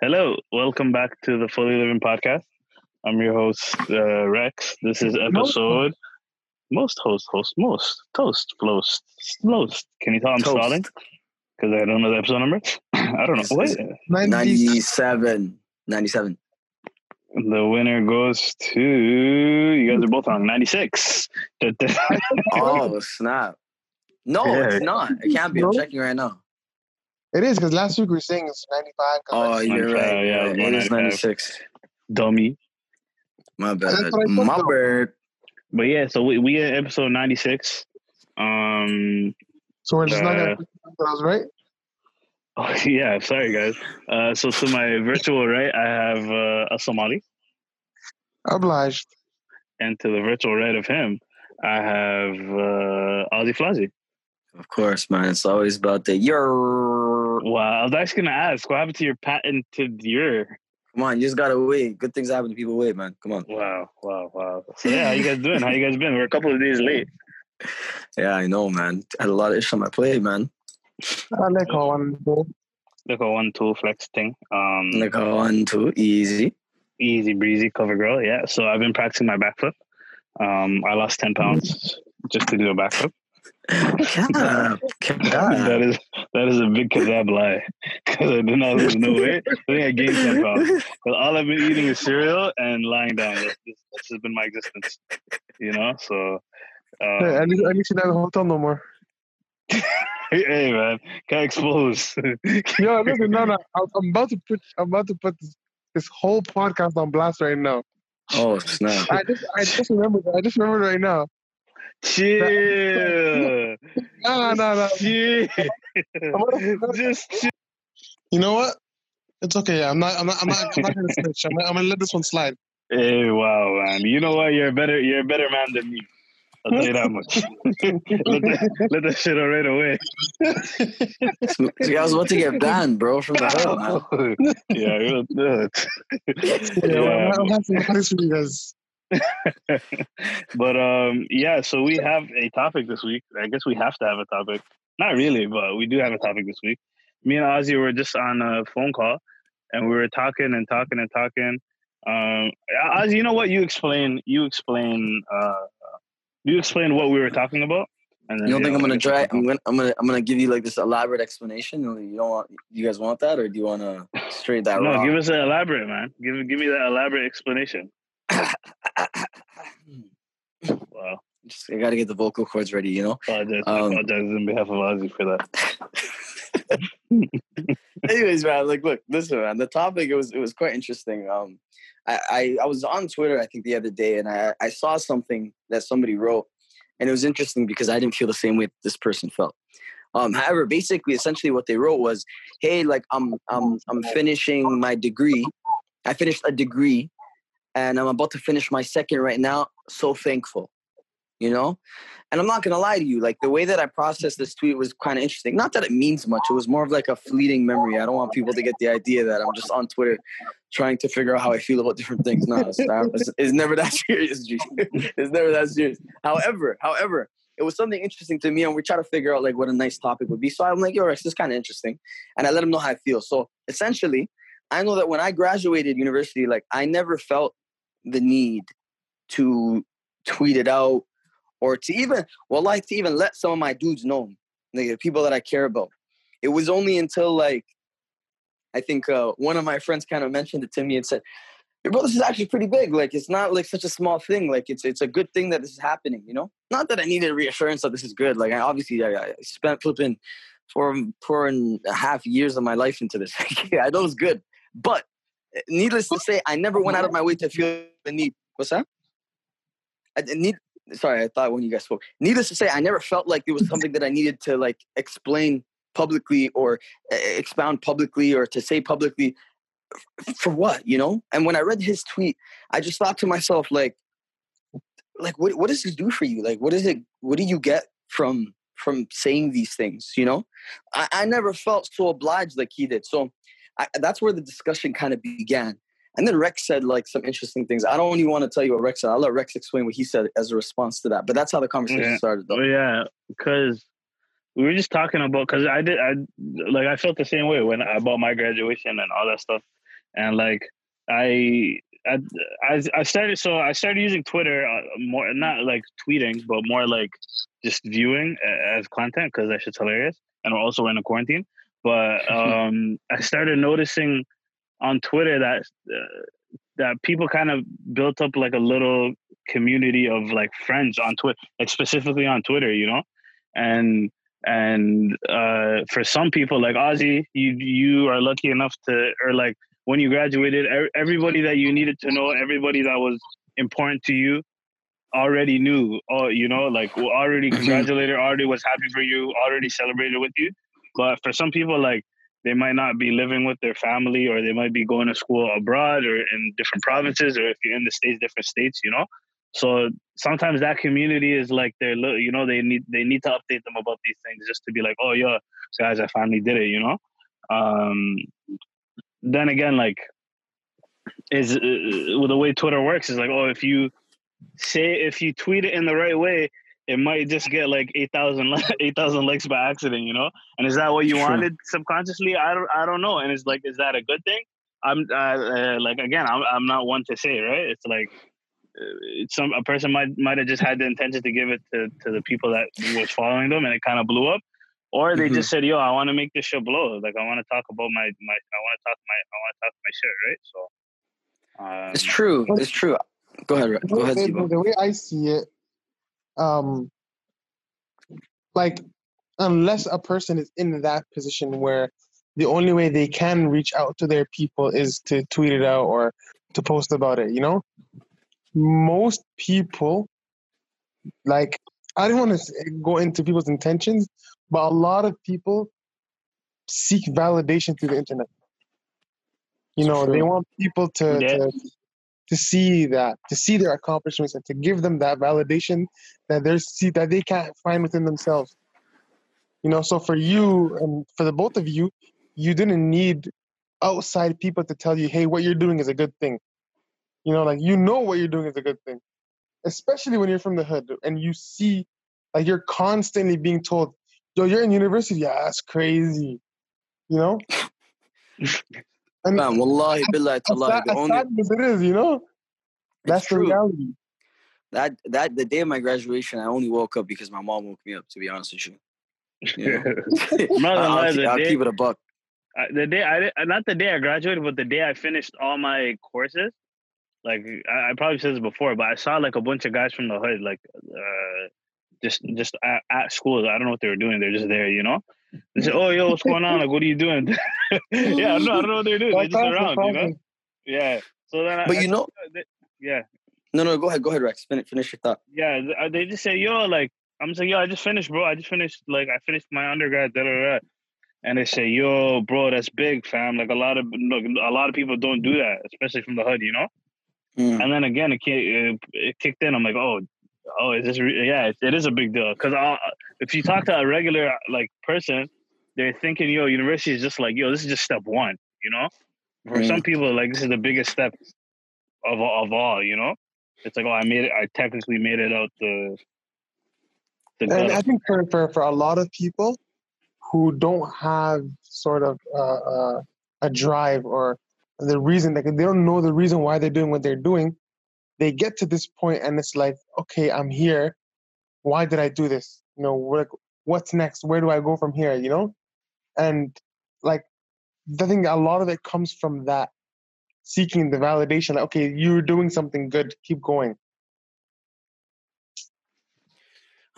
Hello, welcome back to the Fully Living Podcast. I'm your host, uh, Rex. This is episode most host, host, most toast, floast, floast. Can you tell I'm Toast. stalling? Because I don't know the episode number. I don't know. It's- Wait, 97. 97. the winner goes to you guys are both on 96. Da- da- Oh, snap. No, Yeah. it's not. It can't be. I'm checking right now. It is because last week we were saying it's 95. 'cause Oh, you're right. yeah, Yeah, it is 195. 96. Dummy. My bad. That's what I said, My though. bad. But yeah, so we we at episode 96. Um so we're just not Uh, gonna. That right. Oh, yeah, sorry guys. Uh, so to my virtual right, I have uh, a Somali, Obliged. and to the virtual right of him, I have uh, Ozzy Flazzy. Of course, man. It's always about the your. Wow, I was actually gonna ask, what happened to your patented your? Come on, you just gotta wait. Good things happen to people wait, man. Come on. Wow, wow, wow. So yeah, how you guys doing? How you guys been? We're a couple of days late. Yeah, I know, man. had a lot of issues on my plate, man. I like how one. bro. Look at one two flex thing. Um, Like a one, two, easy. easy breezy cover girl. Yeah. So I've been practicing my backflip. Um, I lost ten pounds just to do a backflip. Cap, that cap. is that is a big kazab lie because I did not lose no weight. I think I gained ten pounds. But all I've been eating is cereal and lying down. That's, this, this has been my existence. You know. So. Um, Hey, at least, at least you're not the hotel no more. hey man, can't expose. Yo, listen, no, no. I'm, I'm about to put. I'm about to put this, this whole podcast on blast right now. Oh, snap. I just, I just remembered. I just remembered right now. Chill. No, no, no. Chill. Just chill. You know what? It's okay. I'm not. I'm not. I'm not. I'm not gonna switch. I'm, I'm gonna let this one slide. Hey, wow, man. You know what? You're a better. You're a better man than me. I'll tell you that much. let, that, let that shit out right away. I was about to get banned, bro, from the hood, man. yeah, you'll do it. Yeah, Yeah. I'm, I'm having nice for you guys. but um, yeah. So we have a topic this week. I guess we have to have a topic. Not really, but we do have a topic this week. Me and Ozzy were just on a phone call, and we were talking and talking and talking. Um, Ozzy, you know what? You explain. You explain. Uh, you explain what we were talking about. And then, You don't think I'm gonna try? I'm gonna, I'm gonna, I'm gonna give you like this elaborate explanation. You don't want, you guys want that, or do you want to straight that No, give us an elaborate, man. Give give me that elaborate explanation. Wow. Just, I gotta get the vocal cords ready, you know. Apologize, I Um, apologize on behalf of Ozzy for that. Anyways, man, like, look, listen, man. The topic it was it was quite interesting. Um, I, I I was on Twitter, I think, the other day, and I I saw something that somebody wrote, and it was interesting because I didn't feel the same way this person felt. Um, however, basically, essentially, what they wrote was, "Hey, like, I'm I'm I'm finishing my degree. I finished a degree, and I'm about to finish my second right now. So thankful." You know, and I'm not gonna lie to you, like the way that I processed this tweet was kind of interesting. Not that it means much; it was more of like a fleeting memory. I don't want people to get the idea that I'm just on Twitter trying to figure out how I feel about different things. No, it's, it's, it's never that serious. G. it's never that serious. However, however, it was something interesting to me, and we try to figure out like what a nice topic would be. So I'm like, yo, this is kind of interesting, and I let him know how I feel. So essentially, I know that when I graduated university, like I never felt the need to tweet it out or to even well like to even let some of my dudes know like the people that i care about. It was only until like i think uh, one of my friends kind of mentioned it to me and said your brother is actually pretty big. Like it's not like such a small thing. Like it's it's a good thing that this is happening you know? Not that i needed reassurance that this is good. Like i obviously i, I spent flipping four four and a half years of my life into this. I know it's good. But needless to say i never went out of my way to feel the need what's that I need sorry, I thought when you guys spoke. Needless to say, I never felt like it was something that I needed to like explain publicly or uh, expound publicly or to say publicly for what, you know? And when I read his tweet, I just thought to myself like like what what does this do for you? Like what is it what do you get from from saying these things, you know? I, I never felt so obliged like he did. So I, that's where the discussion kind of began. And then Rex said like some interesting things. I don't even want to tell you what Rex said. I'll let Rex explain what he said as a response to that. But that's how the conversation Yeah. started, though. Yeah, because we were just talking about because I did I like I felt the same way when about my graduation and all that stuff. and like I. I, I I started so I started using Twitter uh, more not like tweeting but more like just viewing uh, as content because that shit's hilarious and we're also in a quarantine but um I started noticing on Twitter that uh, that people kind of built up like a little community of like friends on Twitter, like specifically on Twitter, you know, and and uh, for some people like Ozzy, you you are lucky enough to or like when you graduated, everybody that you needed to know, everybody that was important to you, already knew, or you know, like already mm-hmm. congratulated, already was happy for you, already celebrated with you. But for some people, like they might not be living with their family or they might be going to school abroad or in different provinces or if you're in the states different states you know? So sometimes that community is like they're you know they need they need to update them about these things just to be like oh yo guys i finally did it you know? Um then again like is uh, the way twitter works is like oh if you say if you tweet it in the right way it might just get like 8,000 8,000 likes by accident, you know? And is that what you wanted subconsciously? I don't I don't know. And it's like is that a good thing? I'm uh, uh, like again, I'm I'm not one to say, right? It's like uh, it's some a person might might have just had the intention to give it to, to the people that was following them and it kind of blew up or they mm-hmm. just said yo i want to make this show blow like i want to talk about my my i want to talk my i want to talk my shit right so um, it's true it's true go ahead go ahead the, the way i see it um like unless a person is in that position where the only way they can reach out to their people is to tweet it out or to post about it you know? Most people like i don't want to go into people's intentions but a lot of people seek validation through the internet. You know they want people to, yeah. to to see that, to see their accomplishments, and to give them that validation that they see that they can't find within themselves. You know, so for you and for the both of you, you didn't need outside people to tell you, "Hey, what you're doing is a good thing." You know, like you know what you're doing is a good thing, especially when you're from the hood and you see, like you're constantly being told, "Yo, you're in university. Yeah, that's crazy." You know. And Man, wallahi, billahi, tallahi, the only as it is, you know, that's true. the reality. That that the day of my graduation, I only woke up because my mom woke me up. To be honest with you, yeah. I'll, I'll, keep, I'll keep it a buck. the day I not the day I graduated, but the day I finished all my courses. Like I, I probably said this before, but I saw like a bunch of guys from the hood, like uh, just just at, at school. I don't know what they were doing. They're just there, you know. They say, "Oh, yo, what's going on? Like, what are you doing?" yeah, I don't know. I don't know what they're doing. They're just around, you know. Yeah. So then, but I, you know, they, yeah. No, no, go ahead, go ahead, Rex. Finish, finish your thought. Yeah, uh, they just say, "Yo, like," I'm saying, "Yo, I just finished, bro. I just finished. Like, I finished my undergrad." Da, da, da. And they say, "Yo, bro, that's big, fam. Like a lot of look, a lot of people don't do that, especially from the hood, you know." Mm. And then again, it, it, it kicked in. I'm like, "Oh, oh, is this? Re-? Yeah, it, it is a big deal. Because if you talk to a regular like person, they're thinking, yo, university is just like, yo, this is just step one. You know, for mm. some people, like this is the biggest step of of all. You know, it's like, oh, I made it. I technically made it out the. the and I think for, for for a lot of people who don't have sort of uh, uh, a drive or the reason like they don't know the reason why they're doing what they're doing they get to this point and it's like, okay, I'm here. Why did I do this? You know, what, what's next? Where do I go from here? You know, and like, I think a lot of it comes from that seeking the validation. Like, okay, you're doing something good. Keep going.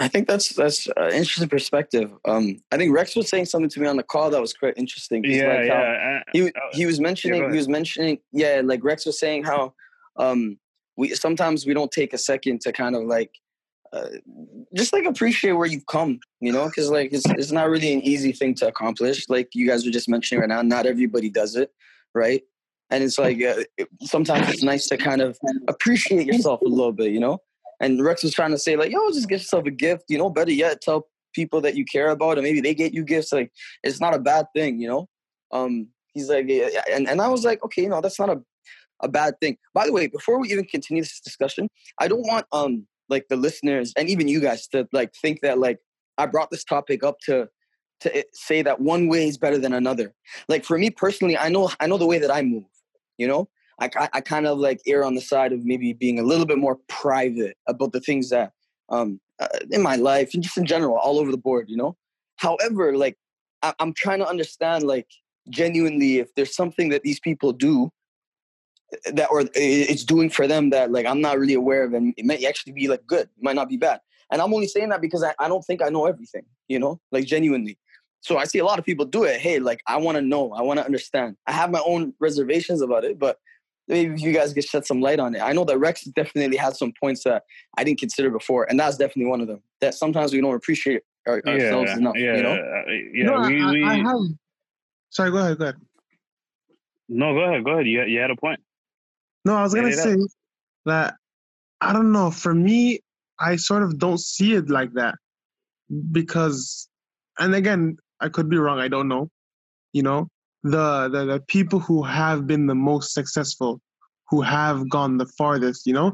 I think that's that's an interesting perspective. Um, I think Rex was saying something to me on the call that was quite interesting. Yeah, like yeah. He uh, he was mentioning yeah, he was mentioning yeah, like Rex was saying how um, we sometimes we don't take a second to kind of like uh, just like appreciate where you've come, you know, because like it's it's not really an easy thing to accomplish. Like you guys were just mentioning right now, not everybody does it, right? And it's like uh, sometimes it's nice to kind of appreciate yourself a little bit, you know. And Rex was trying to say like, yo, just get yourself a gift, you know. Better yet, tell people that you care about, and maybe they get you gifts. Like it's not a bad thing, you know. Um, he's like, yeah, and and I was like, okay, you know, that's not a a bad thing. By the way, before we even continue this discussion, I don't want um like the listeners and even you guys to like think that like I brought this topic up to to say that one way is better than another. Like for me personally, I know I know the way that I move, You know, I, I, kind of like err on the side of maybe being a little bit more private about the things that um uh, in my life and just in general, all over the board. You know. However, like I, I'm trying to understand, like genuinely, if there's something that these people do that or it's doing for them that like I'm not really aware of, and it might actually be like good, it might not be bad. And I'm only saying that because I, I don't think I know everything, you know, like genuinely. So I see a lot of people do it. Hey, like I want to know, I want to understand. I have my own reservations about it, but maybe you guys could shed some light on it. I know that Rex definitely has some points that I didn't consider before, and that's definitely one of them. That sometimes we don't appreciate our, ourselves yeah, enough. Yeah, you know? uh, yeah. No, we, I, we, I have. Sorry, go ahead. Go ahead. no, go ahead, go ahead. You, you had a point. No, I was gonna say that I don't know. For me, I sort of don't see it like that because, and again, I could be wrong. I don't know. You know, the the, the people who have been the most successful, who have gone the farthest. You know,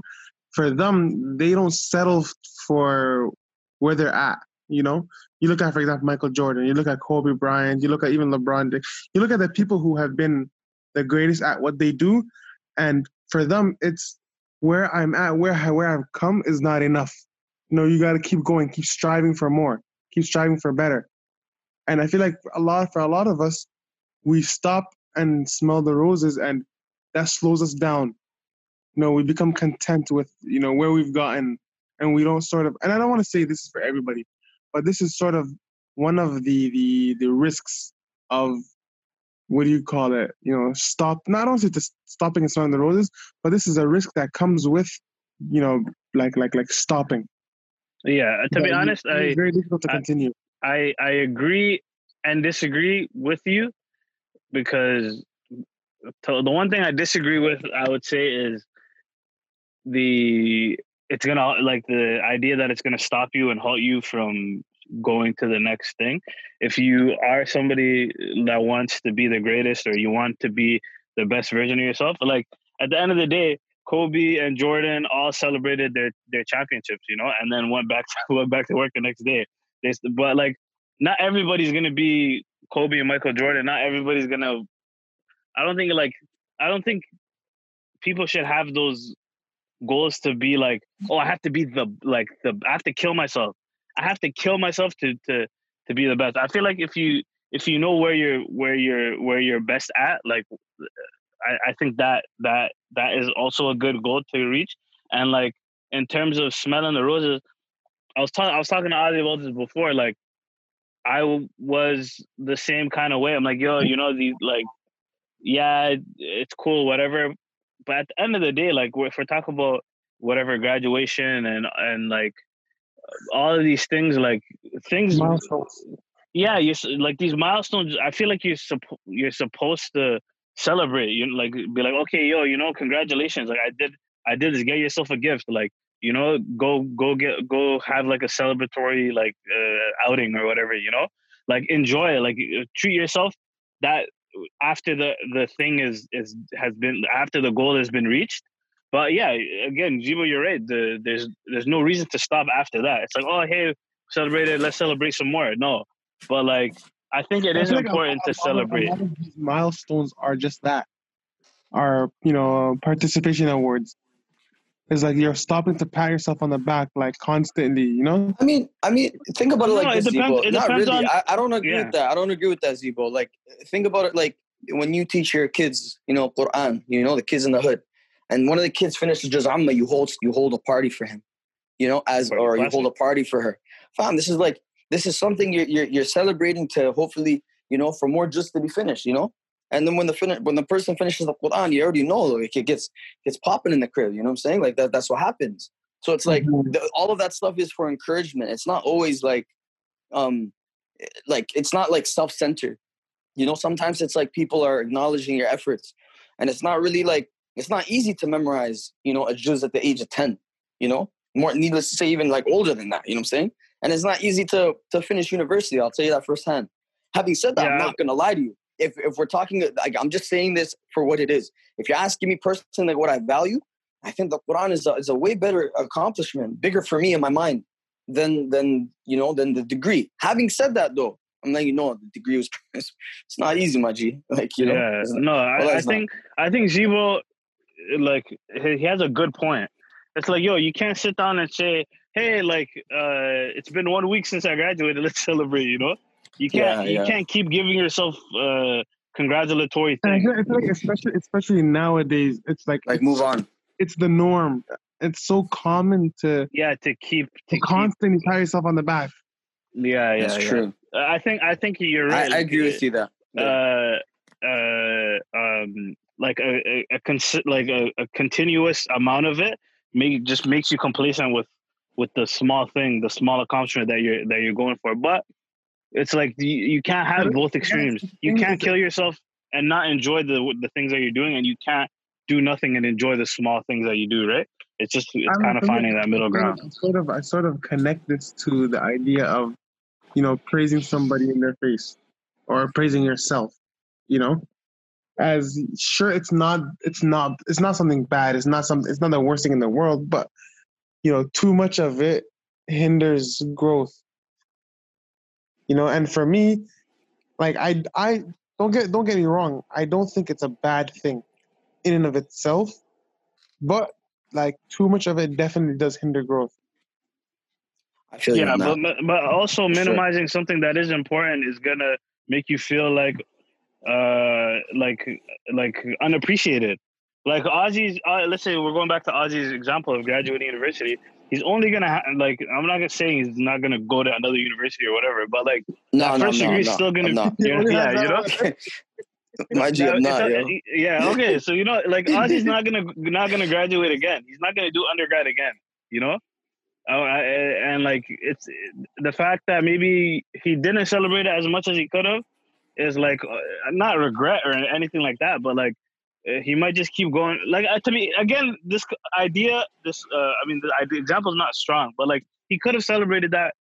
for them, they don't settle for where they're at. You know, you look at, for example, Michael Jordan. You look at Kobe Bryant. You look at even LeBron. You look at the people who have been the greatest at what they do, and for them, it's where I'm at, where where I've come is not enough. You know, you got to keep going, keep striving for more, keep striving for better. And I feel like a lot for a lot of us, we stop and smell the roses, and that slows us down. You know, we become content with you know where we've gotten, and we don't sort of. And I don't want to say this is for everybody, but this is sort of one of the the the risks of what do you call it? You know, stop. Not only just stopping and smelling the roses, but this is a risk that comes with, you know, like like like stopping. Yeah, uh, to be honest, I it's very difficult to I- continue. I I agree and disagree with you because the one thing I disagree with, I would say, is the it's gonna like the idea that it's gonna stop you and halt you from going to the next thing. If you are somebody that wants to be the greatest or you want to be the best version of yourself, like at the end of the day, Kobe and Jordan all celebrated their their championships, you know, and then went back to went back to work the next day. They, but like, not everybody's gonna be Kobe and Michael Jordan. Not everybody's gonna. I don't think like I don't think people should have those goals to be like, oh, I have to be the like the I have to kill myself. I have to kill myself to to to be the best. I feel like if you if you know where you're where you're where you're best at, like I, I think that that that is also a good goal to reach. And like in terms of smelling the roses, I was talking I was talking to Ozzy about this before. Like I w- was the same kind of way. I'm like, yo, mm. you know, these like, yeah, it's cool, whatever. But at the end of the day, like if we're talking about whatever graduation and and like all of these things, like things Milestones. yeah, you like these milestones. I feel like you're suppo- you're supposed to celebrate. You like be like, okay, yo, you know, congratulations. Like I did, I did this. Get yourself a gift. Like you know, go go get go have like a celebratory like uh, outing or whatever. You know, like enjoy it. Like uh, treat yourself. That after the the thing is is has been after the goal has been reached. But yeah, again, Jibo, you're right. The, there's there's no reason to stop after that. It's like, oh, hey, celebrated. Let's celebrate some more. No, but like I think it I is feel like a important lot- to a celebrate. A lot of these milestones are just that, are you know participation awards. It's like you're stopping to pat yourself on the back like constantly, you know. I mean, I mean, think about it No, like it this, depends- Zebo. it Not depends really. on- I, I don't agree Yeah. with that. I don't agree with that, Zebo. Like, think about it like when you teach your kids, you know, Quran. You know, the kids in the hood, and one of the kids finishes just Amma, you hold you hold a party for him, you know, as or you hold a party for her. Fam, this is like this is something you're you're, you're celebrating to hopefully, you know, for more just to be finished, you know. And then when the fin- when the person finishes the Quran, you already know like it gets gets popping in the crib. You know what I'm saying? Like that that's what happens. So it's like Mhm. the, all of that stuff is for encouragement. It's not always like, um, like it's not like self-centered. You know, sometimes it's like people are acknowledging your efforts, and it's not really like it's not easy to memorize. You know, a juz at the age of ten. You know, more needless to say, even like older than that. You know what I'm saying? And it's not easy to to finish university. I'll tell you that firsthand. Having said that, I'm not gonna lie to you. If if we're talking, like I'm just saying this for what it is. If you're asking me personally, like what I value, I think the Quran is a, is a way better accomplishment, bigger for me in my mind than than you know than the degree. Having said that, though, I'm letting you know the degree was. It's, not easy, my G. Like you know. yeah, no, well, I, I it's not. think I think Zibo, like he, he has a good point. It's like, yo, you can't sit down and say, hey, like, uh, it's been one week since I graduated. Let's celebrate. You know, you can't Yeah, you yeah. can't keep giving yourself uh, congratulatory And I things. feel, like especially especially nowadays, it's like Like it's, move on. it's the norm. It's so common to, Yeah, to keep to to keep. constantly pat yourself on the back. Yeah, yeah, That's yeah. true. I think I think you're right. I agree with you that. uh, uh, um, like a, a, a consi- like a, a continuous amount of it make just makes you complacent with with the small thing, the small accomplishment that you're that you're going for. But it's like you, you can't have both extremes. You can't kill yourself and not enjoy the the things that you're doing, and you can't do nothing and enjoy the small things that you do. Right? It's just it's kind of finding that middle ground. I sort of I sort of connect this to the idea of, you know, praising somebody in their face, or praising yourself. You know, as sure it's not it's not it's not something bad. It's not some it's not the worst thing in the world. But you know, too much of it hinders growth. You know, and for me, like I I don't get don't get me wrong. I don't think it's a bad thing in and of itself, but like too much of it definitely does hinder growth. I feel you yeah but but also For sure. minimizing something that is important is gonna make you feel like uh like like unappreciated like ozzy's uh, let's say we're going back to ozzy's example of graduating university he's only gonna ha- like i'm not gonna say he's not gonna go to another university or whatever but like no, that no, first no, degree no, still gonna I'm not. yeah, yeah you know My G, I'm not, it's- yo. yeah okay so you know like ozzy's not gonna not gonna graduate again he's not gonna do undergrad again you know Oh, I, and like it's the fact that maybe he didn't celebrate it as much as he could have is like uh, not regret or anything like that, but like uh, he might just keep going. Like uh, to me, again, this idea, this uh, I mean, the idea, example is not strong, but like he could have celebrated that,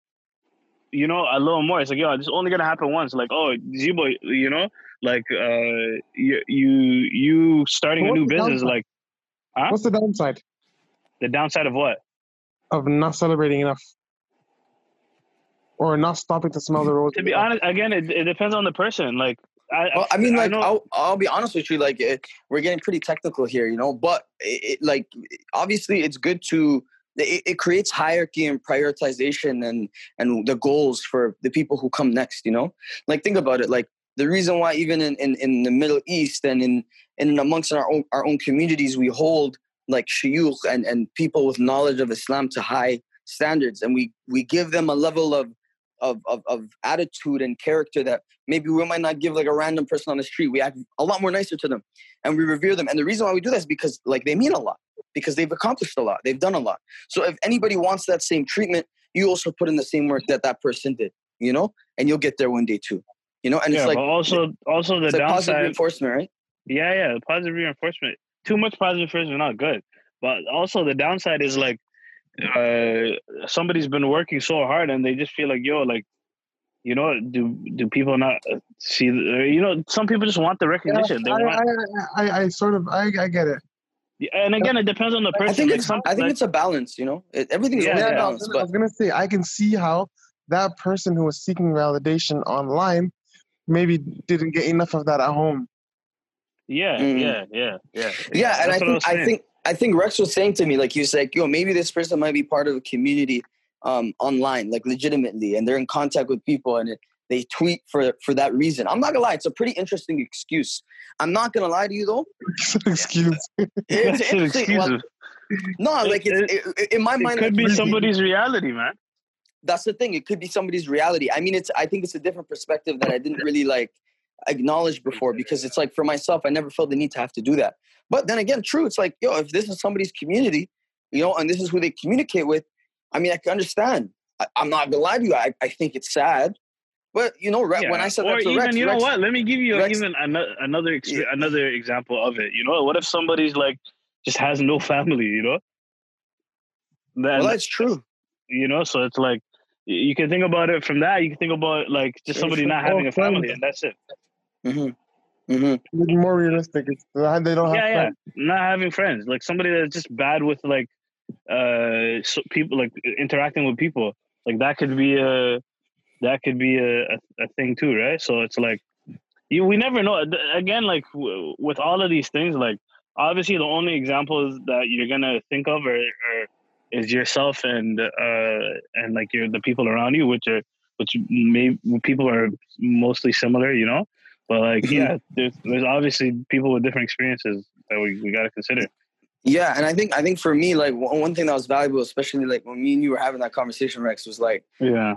you know, a little more. It's like yo, this is only gonna happen once. Like oh, Zibo, you know, like uh, you you you starting a new business, downside? like Huh? What's the downside the downside of what? of not celebrating enough, or not stopping to smell the roses? To be honest, again, it, it depends on the person. Like I, Well, I mean, like, know- I'll, I'll be honest with you. Like, it, we're getting pretty technical here, you know. But it, it, like, obviously, it's good to. It, it creates hierarchy and prioritization and and the goals for the people who come next. You know, like think about it. Like the reason why even in, in, in the Middle East and in in amongst our own our own communities, we hold like shuyukh and and people with knowledge of Islam to high standards, and we we give them a level of of, of, of attitude and character that maybe we might not give like a random person on the street. We act a lot more nicer to them and we revere them. And the reason why we do that is because like they mean a lot, because they've accomplished a lot, they've done a lot. So if anybody wants that same treatment, you also put in the same work that that person did, you know, and you'll get there one day too, you know. And yeah, it's like also also the like positive downside. reinforcement, right? Yeah, yeah, positive reinforcement. Too much positive reinforcement is not good. But also the downside is like uh somebody's been working so hard and they just feel like yo like you know do do people not uh, see the, you know some people just want the recognition they I, want I, I, I sort of I, I get it. and again it depends on the person I think like it's some, I think like, it's a balance, you know. It, everything Yeah, always yeah. a I balance, was, gonna, I was gonna say I can see how that person who was seeking validation online maybe didn't get enough of that at home. yeah Mm. yeah yeah yeah yeah, and I That's what think I think I think Rex was saying to me like he was like, yo, maybe this person might be part of a community um, online, like legitimately, and they're in contact with people, and it, they tweet for for that reason. I'm not gonna lie, it's a pretty interesting excuse. I'm not gonna lie to you though. Excuse. It's That's an interesting. Well, excuse. no, like it's, it, it- in my mind, it could be really- somebody's reality man That's the thing. It could be somebody's reality. I mean, it's. I think it's a different perspective that I didn't really like acknowledge before because it's like for myself, I never felt the need to have to do that. But then again, true. It's like, yo, if this is somebody's community, you know, and this is who they communicate with, I mean, I can understand. I, I'm not gonna lie to you. I, I think it's sad, but you know, Re- when I said or that to even Rex, you know Rex- what let me give you Rex- even another another Yeah. another example of it you know what if somebody's like just has no family you know then Well, that's true. you know so it's like you can think about it from that you can think about like just somebody not oh, having Oh, a family and that's it Mm-hmm. Mm-hmm. More realistic. It's, they don't have yeah yeah not having friends like somebody that's just bad with like uh so people like interacting with people like that could be a that could be a, a, a thing too, right? So it's like you we never know. Again, like w- with all of these things, like obviously the only examples that you're gonna think of are, are is yourself and uh and like your the people around you, which are which may people are mostly similar, you know. But like, Mhm. yeah, there's there's obviously people with different experiences that we, we got to consider. Yeah, and I think I think for me, like one thing that was valuable, especially like when me and you were having that conversation, Rex, was like Yeah,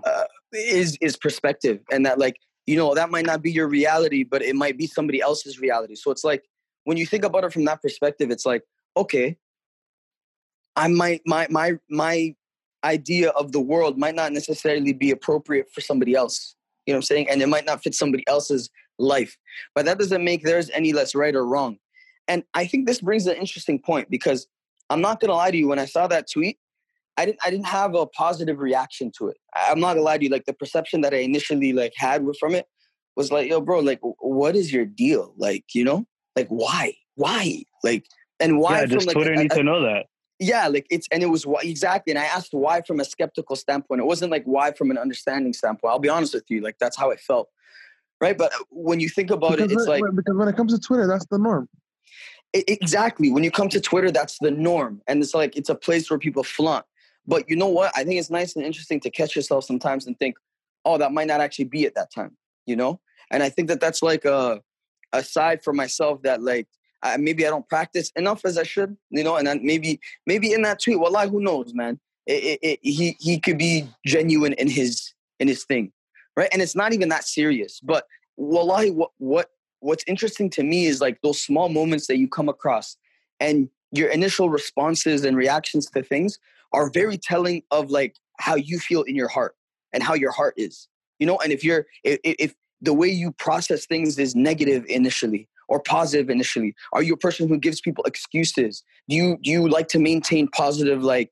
is is perspective, and that like you know that might not be your reality, but it might be somebody else's reality. So it's like when you think about it from that perspective, it's like okay, I might my my my idea of the world might not necessarily be appropriate for somebody else. You know what I'm saying? And it might not fit somebody else's life, but that doesn't make theirs any less right or wrong. And I think this brings an interesting point because I'm not gonna lie to you. When I saw that tweet, I didn't I didn't have a positive reaction to it. I'm not gonna lie to you. Like the perception that I initially like had from it was like, yo, bro, like what is your deal? Like, you know, like why? Why? Like and why yeah. from Just like Twitter a- need a- to know that. yeah, like it's and it was why exactly. And I asked why from a skeptical standpoint. It wasn't like why from an understanding standpoint. I'll be honest with you, like that's how it felt. Right. But when you think about it, Because it's when- like because when it comes to Twitter, that's the norm. E- exactly. When you come to twitter that's the norm. And it's like it's a place where people flaunt. But you know what? I think it's nice and interesting to catch yourself sometimes and think oh that might not actually be at that time you know? And i think that that's like a a side for myself that like I, maybe i don't practice enough as i should you know? And then maybe maybe in that tweet well like who knows man? It, it, it, he he could be genuine in his in his thing right? And it's not even that serious but wallahi what what what's interesting to me is like those small moments that you come across and your initial responses and reactions to things are very telling of like how you feel in your heart and how your heart is you know? And if you're if, if the way you process things is negative initially or positive initially are you a person who gives people excuses? Do you do you like to maintain positive like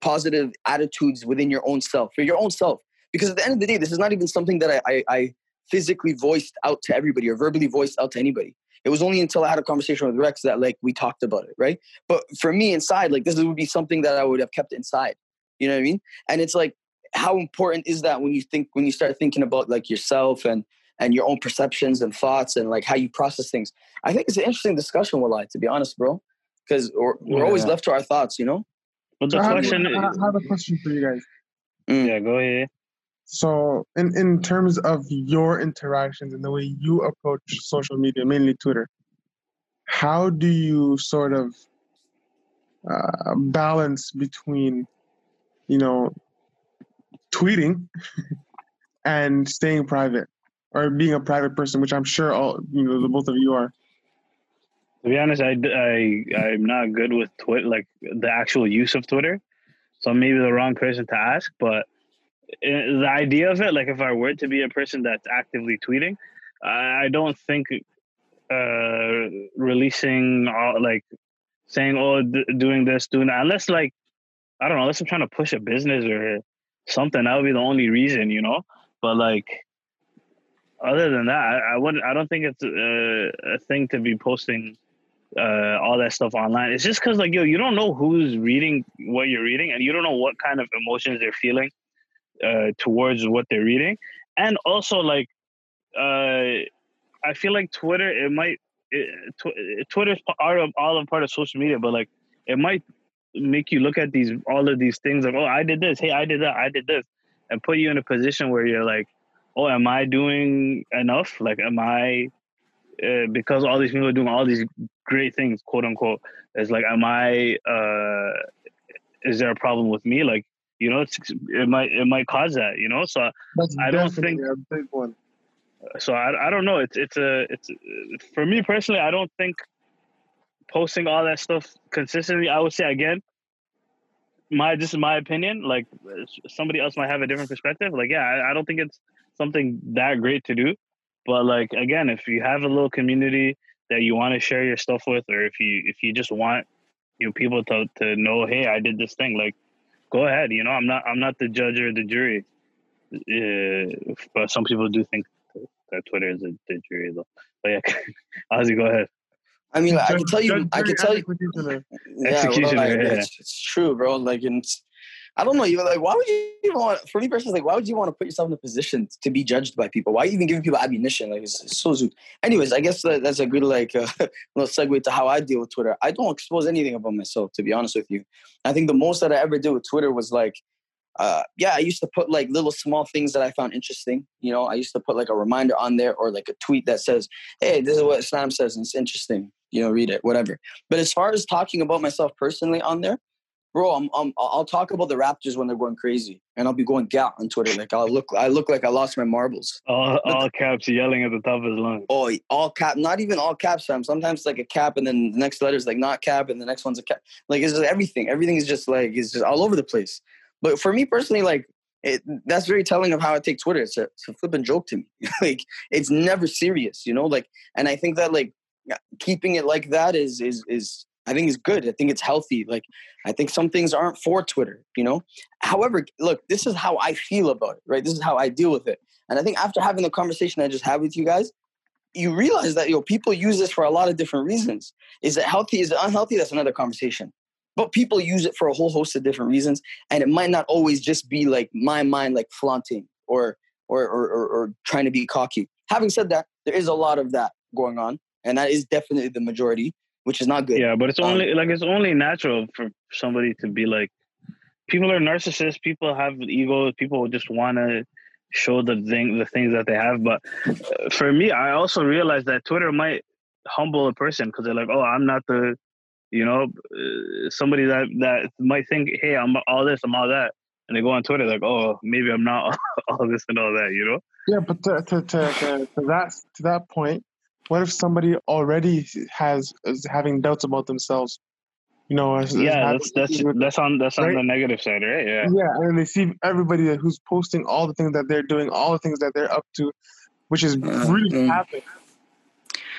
positive attitudes within your own self for your own self because at the end of the day this is not even something that i i, I physically voiced out to everybody or verbally voiced out to anybody. It was only until I had a conversation with Rex that like we talked about it, right? But for me inside, like this would be something that I would have kept inside. You know what I mean? And it's like, how important is that when you think when you start thinking about like yourself and and your own perceptions and thoughts and like how you process things? I think it's an interesting discussion, Walai, to be honest, bro. Because we're, we're always left to our thoughts, you know? But the I have, question, I have a question for you guys. Mm. yeah, go ahead. So, in, in terms of your interactions and the way you approach social media, mainly Twitter, how do you sort of uh, balance between, you know, tweeting and staying private or being a private person, which I'm sure all, you know, the both of you are? To be honest, I, I, I'm not good with Twitter, like the actual use of Twitter. So maybe the wrong person to ask. But the idea of it, like if I were to be a person that's actively tweeting, I don't think uh, releasing, all, like saying, oh, d- doing this, doing that, unless like, I don't know, unless I'm trying to push a business or something, that would be the only reason, you know? But like, other than that, I, I wouldn't. I don't think it's a, a thing to be posting uh, all that stuff online. It's just because, like, yo, you don't know who's reading what you're reading, and you don't know what kind of emotions they're feeling uh, towards what they're reading, and also like, uh, I feel like Twitter, it might, it, tw- Twitter's part of all of part of social media, but like, it might make you look at these all of these things like, oh, I did this, hey, I did that, I did this, and put you in a position where you're like oh, am I doing enough? Like, am I uh, because all these people are doing all these great things, quote unquote? It's like, am I? Uh, is there a problem with me? Like, you know, it's, it might it might cause that, you know. So That's I don't think- a big one. so I, I don't know. It's it's a it's for me personally. I don't think posting all that stuff consistently. I would say again, my this is my opinion. Like somebody else might have a different perspective. Like yeah, I, I don't think it's something that great to do. But like again, if you have a little community that you want to share your stuff with, or if you if you just want you know people to to know, hey, I did this thing. Like go ahead. You know, I'm not I'm not the judge or the jury. Uh, but some people do think that Twitter is a, the jury though. But yeah, Ozzy, go ahead. I mean, like, I can tell you, I can tell you, executioner. yeah, well, like, yeah. it's, it's true, bro. Like, it's I don't know. You like, why would you even want? For me personally, like, why would you want to put yourself in a position to be judged by people? Why are you even giving people ammunition? Like, it's, it's so zoot. Anyways, I guess that, that's a good like uh, little segue to how I deal with Twitter. I don't expose anything about myself, to be honest with you. I think the most that I ever did with Twitter was like, uh, yeah, I used to put like little small things that I found interesting. You know, I used to put like a reminder on there or like a tweet that says, "Hey, this is what Islam says, and it's interesting." You know, read it, whatever. But as far as talking about myself personally on there, bro, I'm, I'm I'll talk about the Raptors when they're going crazy, and I'll be going gat on Twitter. Like I'll look, I look like I lost my marbles. All, all caps yelling at the top of his lungs. Oh, all cap, not even all caps, Sam. Sometimes it's like a cap, and then the next letter is like not cap, and the next one's a cap. Like it's just everything. Everything is just like it's just all over the place. But for me personally, like it, that's very telling of how I take Twitter. It's a, it's a flipping joke to me. like it's never serious, you know. Like, and I think that like keeping it like that is is is I think it's good. I think it's healthy. Like I think some things aren't for Twitter, you know. However, look, this is how I feel about it, right? This is how I deal with it. And I think after having the conversation I just had with you guys, you realize that you know people use this for a lot of different reasons. Is it healthy? Is it unhealthy? That's another conversation. But people use it for a whole host of different reasons, and it might not always just be like my mind, like flaunting or or or, or, or trying to be cocky. Having said that, there is a lot of that going on, and that is definitely the majority which is not good. Yeah, but it's um, only like it's only natural for somebody to be like people are narcissists, people have ego, people just want to show the thing the things that they have, but uh, for me I also realized that Twitter might humble a person because they're like, "Oh, I'm not the you know, uh, somebody that that might think, "Hey, I'm all this, I'm all that." And they go on Twitter like, "Oh, maybe I'm not all this and all that," you know? Yeah, but to to, to, to, to that to that point, what if somebody already has is having doubts about themselves? You know, as, yeah, as that's that's with, that's on that's right? on the negative side, right? Yeah, yeah, and they see everybody who's posting all the things that they're doing, all the things that they're up to, which is uh, really mm. happening.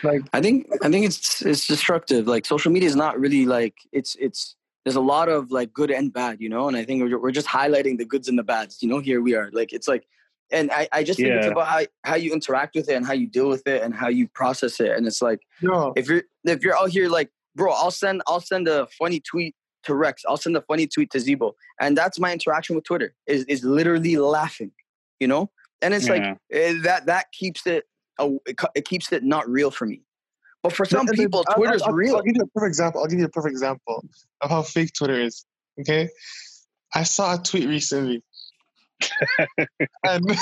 Like, I think I think it's it's destructive. Like social media is not really like it's it's there's a lot of like good and bad, you know, and I think we're, we're just highlighting the goods and the bads. You know, here we are. Like it's like and I, I just think yeah. it's about how, how you interact with it and how you deal with it and how you process it. And it's like yeah. if you're if you're out here like, bro, I'll send I'll send a funny tweet to Rex. I'll send a funny tweet to Zebo. And that's my interaction with Twitter is is literally laughing, you know? And it's yeah. like eh, that that keeps it it, it keeps it not real for me. But for some people, Twitter's I'll, I'll, real. I'll give you a perfect example. I'll give you a perfect example of how fake Twitter is. Okay. I saw a tweet recently and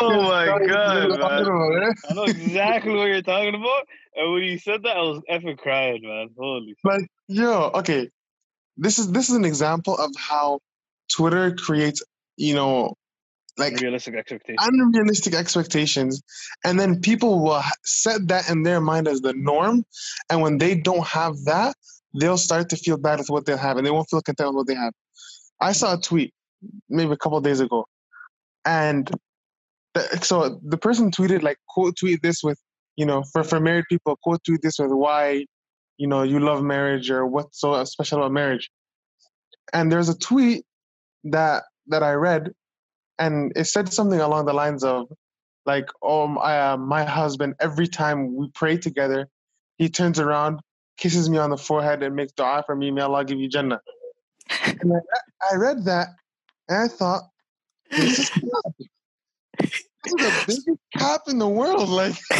oh my god, man. I know exactly what you're talking about. And when you said that, I was effing crying, man. Holy like, yo, okay. This is this is an example of how Twitter creates, you know, like unrealistic expectations. Unrealistic expectations. And then people will set that in their mind as the norm. And when they don't have that, they'll start to feel bad with what they have and they won't feel content with what they have. I saw a tweet maybe a couple days ago, and the, so the person tweeted like quote tweet this with you know for for married people quote tweet this with why you know you love marriage or what's so special about marriage, and there's a tweet that that I read, and it said something along the lines of like oh my, uh, my husband every time we pray together he turns around kisses me on the forehead and makes dua for me, may Allah give you Jannah. And I, I read that and I thought, this is, this is the biggest cap in the world. Like,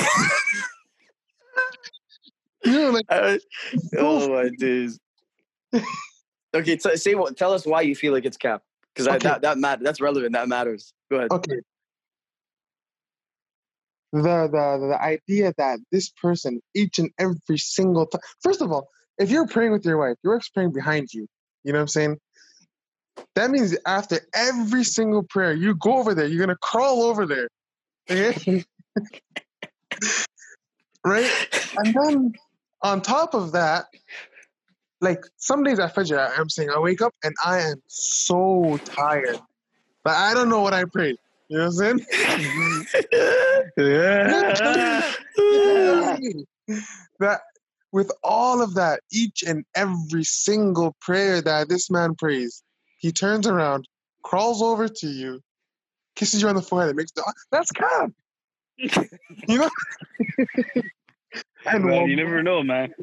you know, like, uh, oh my days. okay, t- say what? Tell us why you feel like it's cap, because okay. that that matter that's relevant. That matters. Go ahead. Okay, the the the idea that this person each and every single time first of all if you're praying with your wife your wife's praying behind you you know what i'm saying that means after every single prayer you go over there you're gonna crawl over there okay? right and then on top of that like some days at Fajr, I'm saying I wake up and I am so tired. But I don't know what I prayed. You know what I'm saying? yeah. that with all of that, each and every single prayer that this man prays, he turns around, crawls over to you, kisses you on the forehead, and makes the that's calm. you know? and well, you never know, man.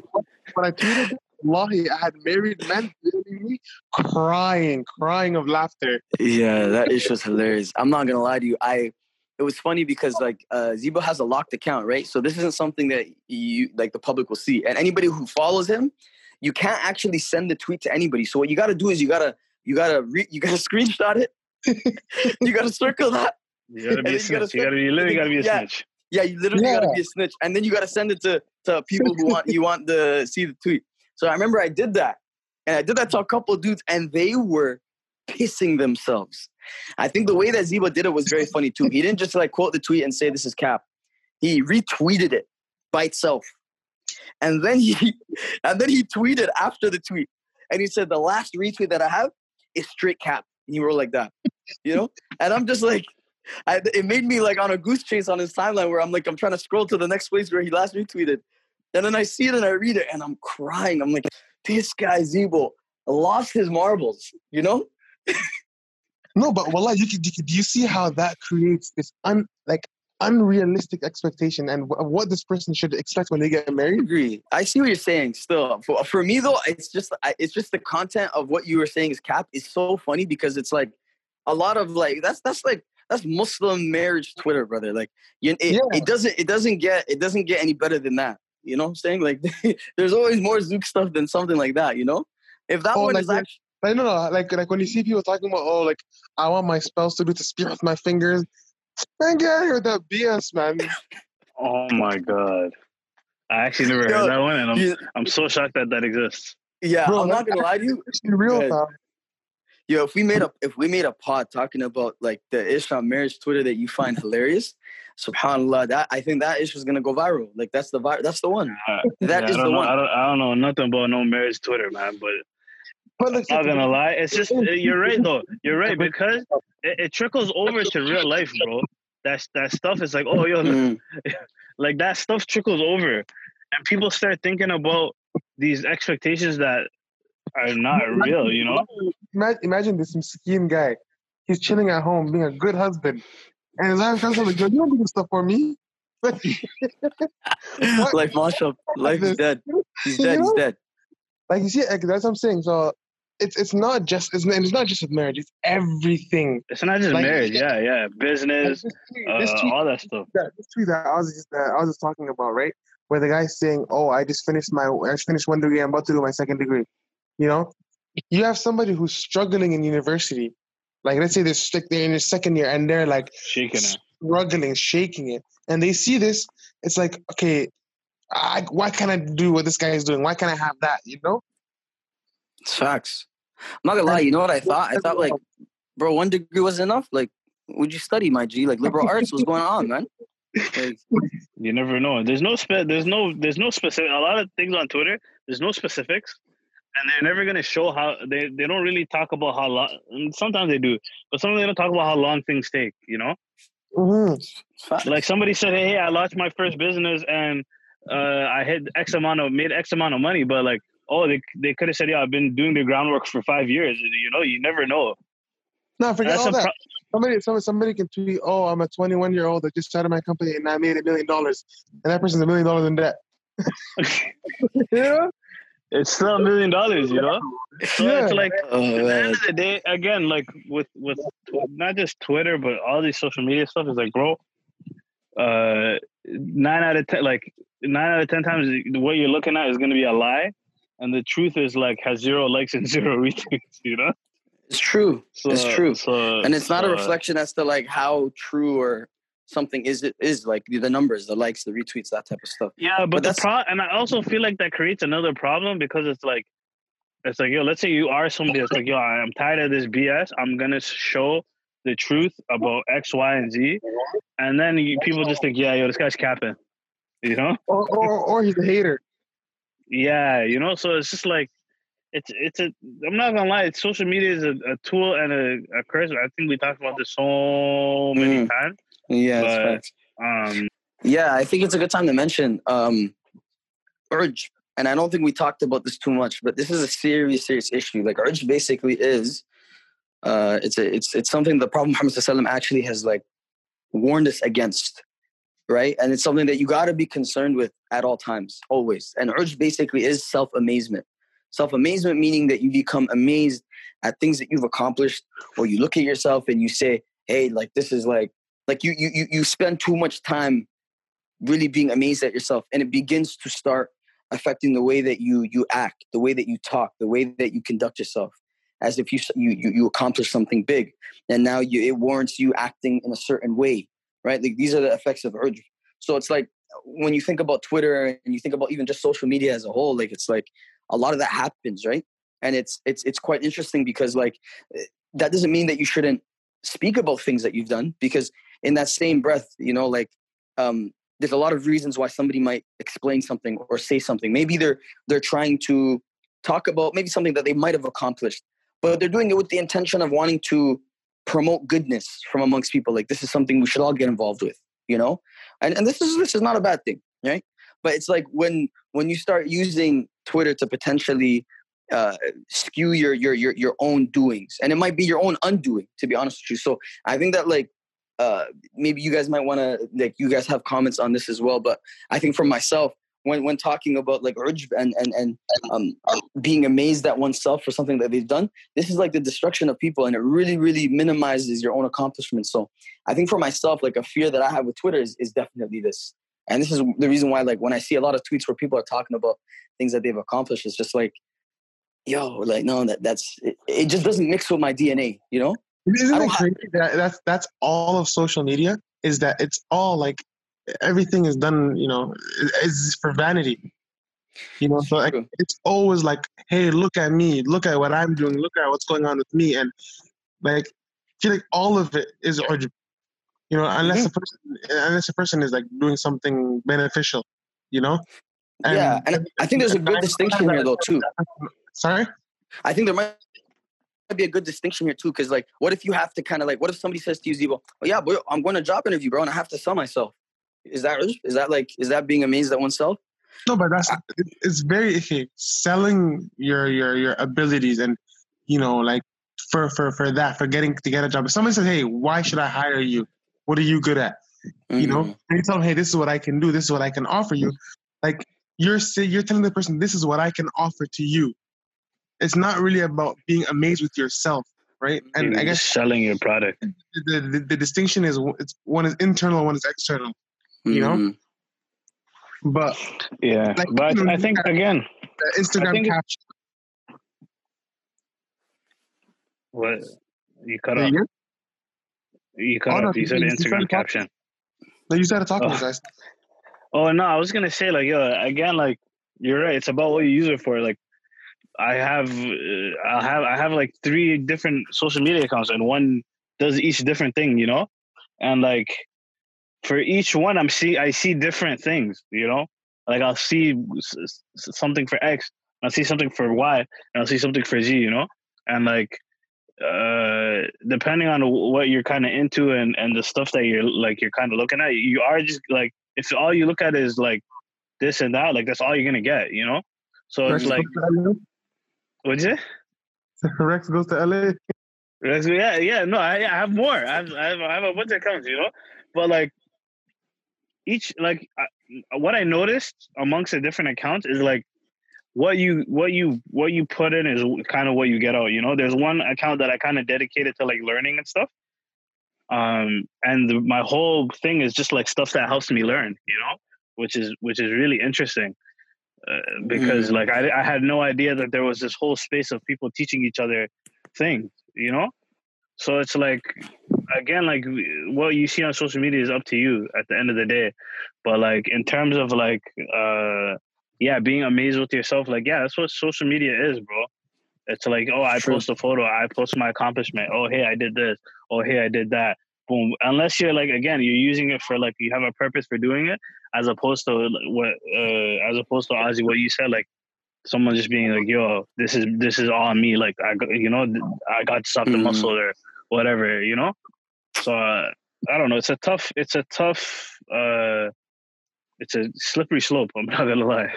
When I tweeted Wallahi, I had married men filming me crying, crying of laughter. Yeah, that is just hilarious. I'm not gonna lie to you. I it was funny because like uh Zebo has a locked account, right? So this isn't something that you like the public will see. And anybody who follows him, you can't actually send the tweet to anybody. So what you gotta do is you gotta you gotta re- you gotta screenshot it. you gotta circle that. You gotta be a then you gotta snitch. You gotta be you literally gotta be a Yeah. snitch. Yeah, you literally gotta be a snitch, and then you gotta send it to to people who want you want to see the tweet. So I remember I did that, and I did that to a couple dudes, and they were pissing themselves. I think the way that Zibo did it was very funny too. He didn't just like quote the tweet and say this is cap. He retweeted it by itself, and then he and then he tweeted after the tweet, and he said the last retweet that I have is straight cap. And he wrote like that, you know. And I'm just like, I, it made me like on a goose chase on his timeline where I'm like, I'm trying to scroll to the next place where he last retweeted. And then I see it and I read it and I'm crying. I'm like, this guy Zibo lost his marbles, you know? No, but wallah, you you you see how that creates this un like unrealistic expectation and wh- what this person should expect when they get married. I agree. I see what you're saying. Still, for, for me though, it's just I- it's just the content of what you were saying is cap is so funny because it's like a lot of like that's that's like that's Muslim marriage Twitter, brother. Like you, it, Yeah. it doesn't it doesn't get it doesn't get any better than that. You know what I'm saying? Like there's always more Zook stuff than something like that. You know, if that Oh, one like is when- actually Like no, no, like like when you see people talking about oh, like I want my spouse to do to spear with my fingers. Man, get out of here with that BS, man. Oh my god. I actually never Yo, heard that one, and I'm you- I'm so shocked that that exists. yeah, Bro, I'm not gonna lie to you. Let's real, Go ahead. fam. Yo, if we made a if we made a pod talking about like the Islam marriage Twitter that you find hilarious, subhanallah, that I think that issue is gonna go viral. Like that's the vi- that's the one. Uh, That yeah, is the know. one. I don't, I don't know nothing about no marriage Twitter, man. But But like, not gonna lie, it's just uh, you're right though. You're right because it, it trickles over to real life, bro. That's that stuff is like, oh yo, Mm. like that stuff trickles over, and people start thinking about these expectations that are not real. You know? Imagine, imagine this miskin guy. He's chilling at home, being a good husband, and his wife comes like, "Yo, you don't do this stuff for me." What? Life, mashallah, life is dead. He's You dead. He's dead. like you see, like, that's what I'm saying. So it's it's not just it's, it's not just with marriage. It's everything. It's not just Like- marriage. Yeah, yeah, Like, business, this tweet, uh, this tweet all that stuff. that this tweet that I was just that I was just talking about, right? Where the guy's saying, "Oh, I just finished my I just finished one degree. I'm about to do my second degree." You know, you have somebody who's struggling in university. Like, let's say they're stuck they're in their second year and they're like Shaking it. struggling, shaking it, and they see this. It's like, okay, I, why can't I do what this guy is doing? Why can't I have that? You know? It's facts. I'm not gonna lie. You know what I thought? I thought like, bro, one degree was enough. Like, would you study, my G? Like liberal arts. What's going on, man? Like, You never know. There's no spe- There's no. There's no specific. A lot of things on Twitter. There's no specifics, and they're never gonna show how. They they don't really talk about how long. Sometimes they do, but sometimes they don't talk about how long things take. You know, Mm-hmm. like somebody said, "Hey, I launched my first business and uh, I hit X amount of made X amount of money," but like, oh, they they could have said, "Yeah, I've been doing the groundwork for five years." You know, you never know. No, forget all that. pro- Somebody, somebody, somebody can tweet, "Oh, I'm a 21 year old that just started my company and I made a million dollars," and that person's a million dollars in debt. yeah. It's still a million dollars. You know, so Yeah. it's like Oh, at the end of the day, again, like with with not just Twitter, but all these social media stuff is like, bro, uh, nine out of ten, like nine out of ten times, what you're looking at is going to be a lie, and the truth is like has zero likes and zero retweets. You know, It's true. so, It's true. So, and it's not a reflection as to like how true or something is it is like the numbers the likes the retweets that type of stuff Yeah, but, But the that's- pro, and I also feel like that creates another problem because it's like, it's like, yo, let's say you are somebody that's like, yo, I'm tired of this BS. I'm gonna show the truth about X, Y, and Z, and then you, people just think, yeah, yo, this guy's capping, you know? Or, or, or he's a hater. Yeah, you know. So it's just like, it's it's a. I'm not gonna lie. It's, social media is a, a tool and a, a curse. I think we talked about this so many Mm. times. Yeah But- Um, yeah i think it's a good time to mention um ujb and i don't think we talked about this too much but this is a serious serious issue. Like ujb basically is uh it's a it's it's something the prophet muhammad actually has like warned us against right? And it's something that you got to be concerned with at all times always. And urge basically is self-amazement. Self amazement meaning that you become amazed at things that you've accomplished, or you look at yourself and you say, "Hey, like this is like like you you you spend too much time really being amazed at yourself, and it begins to start affecting the way that you you act, the way that you talk, the way that you conduct yourself, as if you you you, accomplish something big, and now you it warrants you acting in a certain way, right? Like these are the effects of ujb. So it's like when you think about Twitter and you think about even just social media as a whole, like it's like a lot of that happens, right? And it's it's it's quite interesting because like eh, that doesn't mean that you shouldn't speak about things that you've done because in that same breath, you know, like um, there's a lot of reasons why somebody might explain something or say something. Maybe they're they're trying to talk about maybe something that they might have accomplished, but they're doing it with the intention of wanting to promote goodness from amongst people. Like this is something we should all get involved with, you know? And and this is this is not a bad thing, right? But it's like when when you start using Twitter to potentially uh, skew your, your your your own doings, and it might be your own undoing, to be honest with you. So I think that like uh, maybe you guys might want to like you guys have comments on this as well. But I think for myself, when when talking about like ujb and and and um, being amazed at oneself for something that they've done, this is like the destruction of people, and it really really minimizes your own accomplishments. So I think for myself, like a fear that I have with Twitter is, is definitely this, and this is the reason why like when I see a lot of tweets where people are talking about things that they've accomplished, it's just like, yo, like no, that that's it, it just doesn't mix with my DNA, you know. Isn't it crazy that that's that's all of social media? Is that it's all like everything is done, you know, is for vanity. You know, so like it's always like, hey, look at me, look at what I'm doing, look at what's going on with me, and like, I feel like all of it is urgent. You know, unless mm-hmm. a person, unless a person is like doing something beneficial, you know. And yeah, and I think there's a good distinction here though too. Sorry. I think there might be a good distinction here too, because like, what if you have to kind of like, what if somebody says to you, "Well, oh, yeah, boy, I'm going to job interview, bro, and I have to sell myself." Is that is that like is that being amazed at oneself? No, but that's it's very icky. Selling your your your abilities and you know like for for for that for getting to get a job. If somebody says, "Hey, why should I hire you? What are you good at?" Mm-hmm. You know, mm-hmm. and you tell them, "Hey, this is what I can do. This is what I can offer you." Like you're you're telling the person, "This is what I can offer to you." It's not really about being amazed with yourself, right? And You're I guess selling your product. The, the, the, distinction is it's one is internal, one is external. You mm-hmm. know. But yeah, like, but you know, I think again, Instagram caption. What you cut off? You cut oh, off. No, you said Instagram caption. No, you started talking, oh. guys. Oh no, I was gonna say like yo again like you're right. It's about what you use it for. Like I have uh, I have I have like three different social media accounts, and one does each different thing, you know, and like for each one, I'm see I see different things, you know. Like I'll see something for X, I'll see something for Y, and I'll see something for Z, you know, and like uh depending on what you're kind of into and and the stuff that you're like you're kind of looking at, you are just like if all you look at is like this and that, like that's all you're gonna get, you know. So it's like What'd you say? Rex goes to LA. Rex, yeah, yeah. No, I, I have more. I have, I have, I have a bunch of accounts, you know. But like each, like I, what I noticed amongst the different accounts is like what you, what you, what you put in is kind of what you get out. You know, there's one account that I kind of dedicated to like learning and stuff. Um, and the, my whole thing is just like stuff that helps me learn. You know, which is which is really interesting. Uh, because mm. like I, I had no idea that there was this whole space of people teaching each other things you know? So it's like again like what you see on social media is up to you at the end of the day. But like in terms of like uh yeah being amazed with yourself like yeah that's what social media is bro. It's like oh i True. post a photo i post my accomplishment. Oh hey i did this. Oh hey i did that boom unless you're like again you're using it for like you have a purpose for doing it as opposed to what uh, as opposed to Ozzy, what you said, like someone just being like, "Yo, this is this is all me." Like I, you know, I got to stop the mm-hmm. muscle or whatever, you know. So uh, I don't know. It's a tough. It's a tough. uh It's a slippery slope. I'm not gonna lie.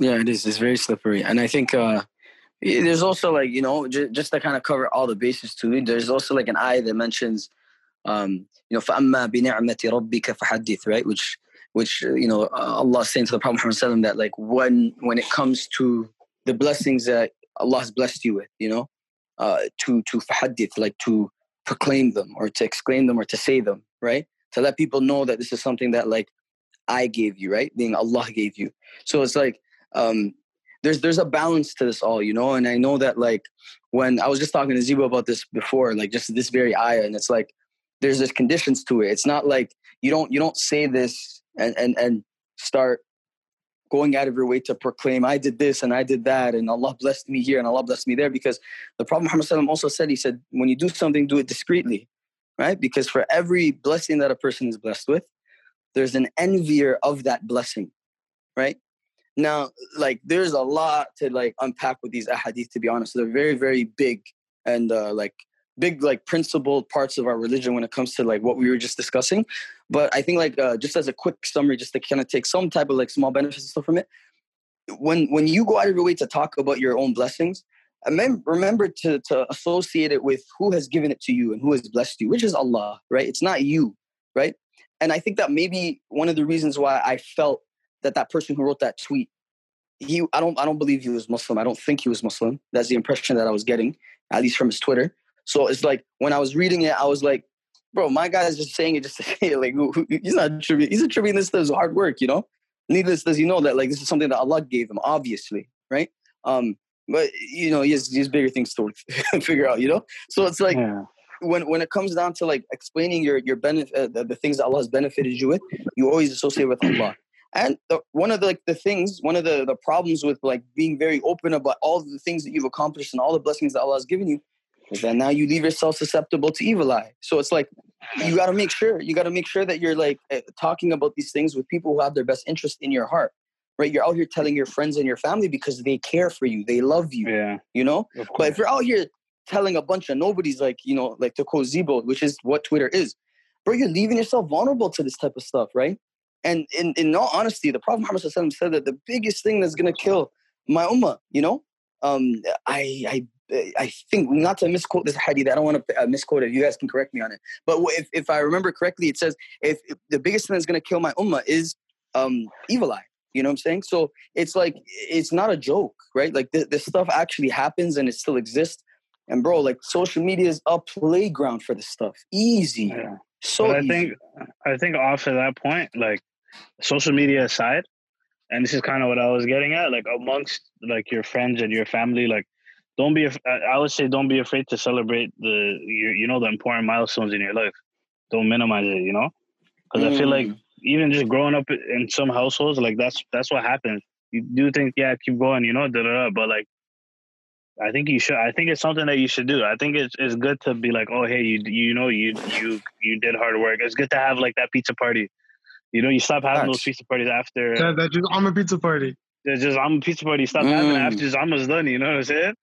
Yeah, it is. It's very slippery, and I think uh there's also like you know just, just to kind of cover all the bases too. There's also like an ayah that mentions, um, you know, فَأَمَّا بِنِعْمَةِ رَبِّكَ فَحَدِّث, right? Which, which you know, uh, Allah is saying to the Prophet Muhammad that like when, when it comes to the blessings that Allah has blessed you with, you know, uh, to, to فَحَدِّث, like to proclaim them or to exclaim them or to say them, right? To let people know that this is something that like I gave you, right? Being Allah gave you. So it's like, um, there's there's a balance to this all, you know. And I know that like when I was just talking to Zibo about this before, like just this very ayah, and it's like there's this conditions to it. It's not like you don't you don't say this and and and start going out of your way to proclaim I did this and I did that and Allah blessed me here and Allah blessed me there because the Prophet Muhammad also said he said when you do something do it discreetly right because for every blessing that a person is blessed with there's an envier of that blessing right now, like, there's a lot to like unpack with these ahadith. To be honest, they're very, very big and uh, like big, like principled parts of our religion when it comes to like what we were just discussing. But I think like uh, just as a quick summary, just to kind of take some type of like small benefits and stuff from it. When when you go out of your way to talk about your own blessings, remember to to associate it with who has given it to you and who has blessed you, which is Allah, right? It's not you, right? And I think that maybe one of the reasons why I felt that that person who wrote that tweet he I don't I don't believe he was Muslim. I don't think he was Muslim. That's the impression that I was getting, at least from his Twitter. So it's like when I was reading it, I was like, bro, my guy is just saying it just to say it. Like he's not attributing he's attributing this to his hard work, you know? Needless does he know that like this is something that Allah gave him, obviously, right? Um, but you know, he has, he has bigger things to figure out, you know? So it's like yeah. when when it comes down to like explaining your your benefit uh, the, the things that Allah has benefited you with, you always associate with Allah. And the, one of the like the things, one of the the problems with like being very open about all the things that you've accomplished and all the blessings that Allah has given you, that now you leave yourself susceptible to evil eye. So it's like you got to make sure you got to make sure that you're like eh, talking about these things with people who have their best interest in your heart right? You're out here telling your friends and your family because they care for you they love you yeah. you know? But if you're out here telling a bunch of nobodies like you know like to Zibo, which is what twitter is bro you're leaving yourself vulnerable to this type of stuff right? And in, in all honesty, the Prophet Muhammad said that the biggest thing that's going to kill my ummah, you know, um, I, I, I think not to misquote this hadith. I don't want to uh, misquote it. You guys can correct me on it. But if, if I remember correctly, it says if, if the biggest thing that's going to kill my ummah is um, evil eye. You know what I'm saying? So it's like it's not a joke, right? Like th- this stuff actually happens and it still exists. And bro, like social media is a playground for this stuff. Easy. Yeah. So I think I think off of that point, like social media aside, and this is kind of what I was getting at, like amongst like your friends and your family, like don't be. I would say don't be afraid to celebrate the you, you know the important milestones in your life. Don't minimize it, you know, because mm. I feel like mm. even just growing up in some households, like that's that's what happens. You do think, yeah, keep going, you know, da da da, but like I think you should. I think it's something that you should do. I think it's it's good to be like, oh hey, you you know you you you did hard work. It's good to have like that pizza party you know, you stop having those pizza parties after. Yeah, that just I'm a pizza party. It's just I'm a pizza party. Stop mm. having after just almost done. You know what I'm saying?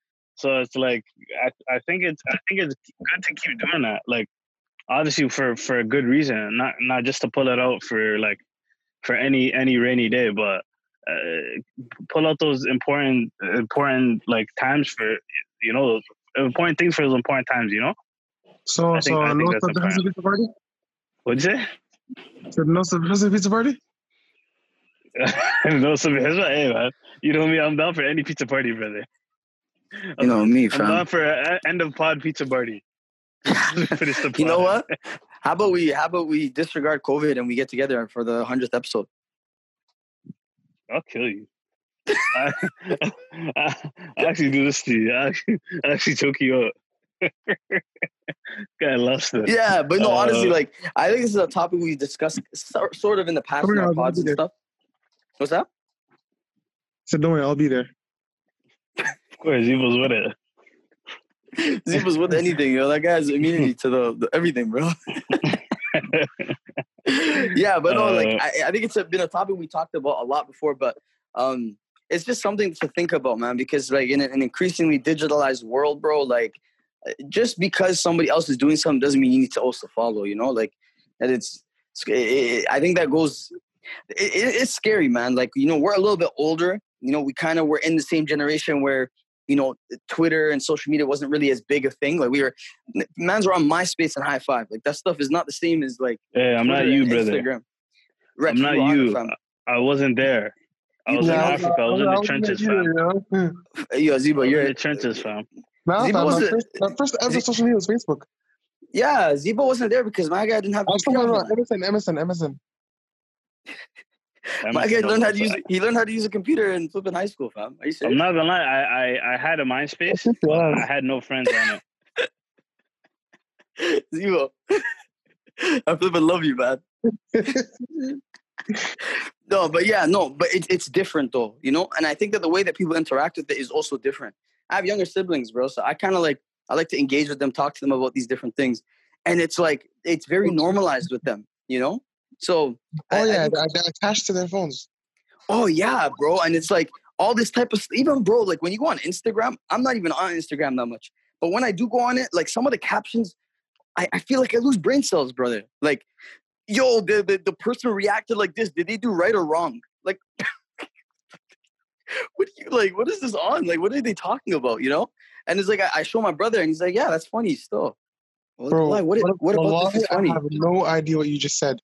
So it's like I, I think it's I think it's good to keep doing that. Like obviously for for a good reason, not not just to pull it out for like for any any rainy day, but uh, pull out those important important like times for you know important things for those important times. You know. So think, so no pizza party. What'd you say? So no surprise pizza party? no surprise. Hey man, you know me. I'm down for any pizza party, brother. I'm, you know me, fam. I'm down for an end of pod pizza party. you know what? How about we? How about we disregard COVID and we get together for the hundredth episode? I'll kill you. I, I, I, actually do this to you. I actually, I actually choke you up. Guy loves it. Yeah, but no, uh, honestly, like I think this is a topic we discussed sort of in the past in our pods and stuff. What's that? So don't worry, I'll be there. Where Zibo's with it. Zibo's with anything, yo. That guy's immunity to the, the everything, bro. yeah, but no, like uh, I, I think it's a, been a topic we talked about a lot before, but um, it's just something to think about, man. Because like in an increasingly digitalized world, bro, like just because somebody else is doing something doesn't mean you need to also follow. You know, like and it's. It, I think that goes. It, it's scary, man. Like you know, we're a little bit older. You know, we kind of were in the same generation where you know Twitter and social media wasn't really as big a thing. Like we were, man's were on MySpace and Hi5. Like that stuff is not the same as like. Hey, I'm Twitter not you, brother. Right, I'm not you. I wasn't there. I was in Africa. I was in the trenches, here, fam. you know? Hmm. Yo, Zibo, you're in the trenches, fam. Nah, Zibo was my, first, my first ever Z- social media was Facebook. yeah. Zibo wasn't there because my guy didn't have. I was computer talking about online. MSN, MSN, MSN. My guy Emerson learned how to Nobles. use. He learned how to use a computer in flipping high school, fam. Are you I'm serious? not gonna lie. I, I I had a MySpace. Yes. but I had no friends on it. Zibo. I flipping love you, man. No, but yeah, no, but it, it's different though, you know. And I think that the way that people interact with it is also different. I have younger siblings, bro, so I kind of like I like to engage with them, talk to them about these different things, and it's like it's very normalized with them, you know. So Oh I yeah, think- they're, attached to their phones. oh yeah, bro, and it's like all this type of even bro, like when you go on Instagram, I'm not even on Instagram that much, but when I do go on it, like some of the captions, I, I feel like I lose brain cells, brother. Like, yo, the, the the person reacted like this. Did they do right or wrong? Like, what do you like? What is this on? Like, what are they talking about? You know? And it's like I, I show my brother, and he's like, "Yeah, that's funny still." Bro, why? What, what about this is funny? I have no idea what you just said.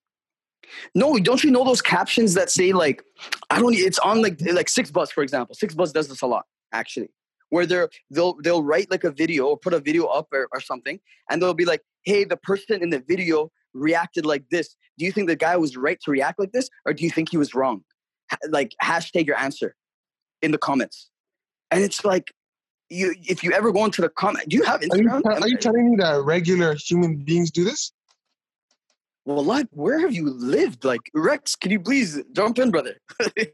No, don't you know those captions that say like, I don't. It's on like like 6ixBuzz, for example. 6ixBuzz does this a lot, actually, where they're they'll they'll write like a video or put a video up or, or something, and they'll be like, "Hey, the person in the video reacted like this. Do you think the guy was right to react like this, or do you think he was wrong?" Ha- Like hashtag your answer in the comments, and it's like. You, if you ever go into the comment, do you have Are you, are you telling me that regular human beings do this? Well, like, where have you lived? Like, Rex, can you please jump in, brother? You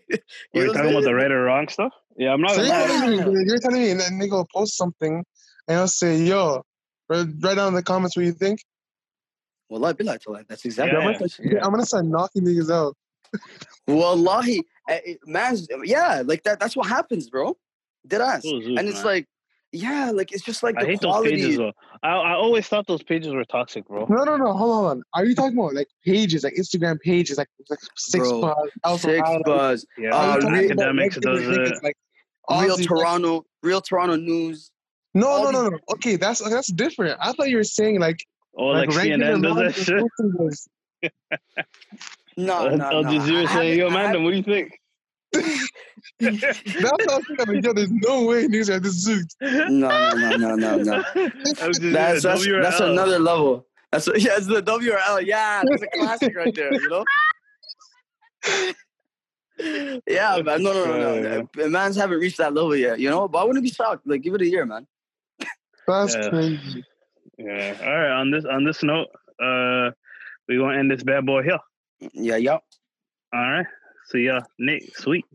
We're know talking about the right or wrong stuff. Yeah, I'm not. So gonna you're, telling me, you're telling me, and then they go post something, and I'll say, "Yo, write write down in the comments what you think." Wallahi be like, That's exactly Yeah, what I'm yeah. I'm gonna start knocking niggas out. Wallahi, eh, eh, yeah, like that. That's what happens, bro. Dead ass. Those zoos, And it's man. like, yeah, like it's just like I the hate quality. those pages though. I I always thought those pages were toxic, bro. No, no, no. Hold on. Are you talking about like pages, like Instagram pages, like, like six Bro, buzz, Six highlights? buzz, Yeah, Uh, Are real- about academics regular does it. Like real Aussie- Toronto, real Toronto news. No, no, no, no. Okay, that's that's different. I thought you were saying like Oh, like, CNN does that shit. shit. No, no, Al no. Jazeera saying, "Yo, haven't- I Amanda, what do you think?" That's what I was thinking. Like, yo, there's no way news are this zoot. haven't- No, no, no, no, no, no. Al That's that's, that's another level. That's yeah, it's the WRL. Yeah, that's a classic right there. You know. yeah, man. No, no, no, no. Yeah, Man's haven't reached that level yet. You know, but I wouldn't be shocked. Like, give it a year, man. That's Yeah. crazy. Yeah. All right. On this on this note, uh, we gonna end this bad boy here. Yeah, yeah. All right. See ya, Nick. Sweet.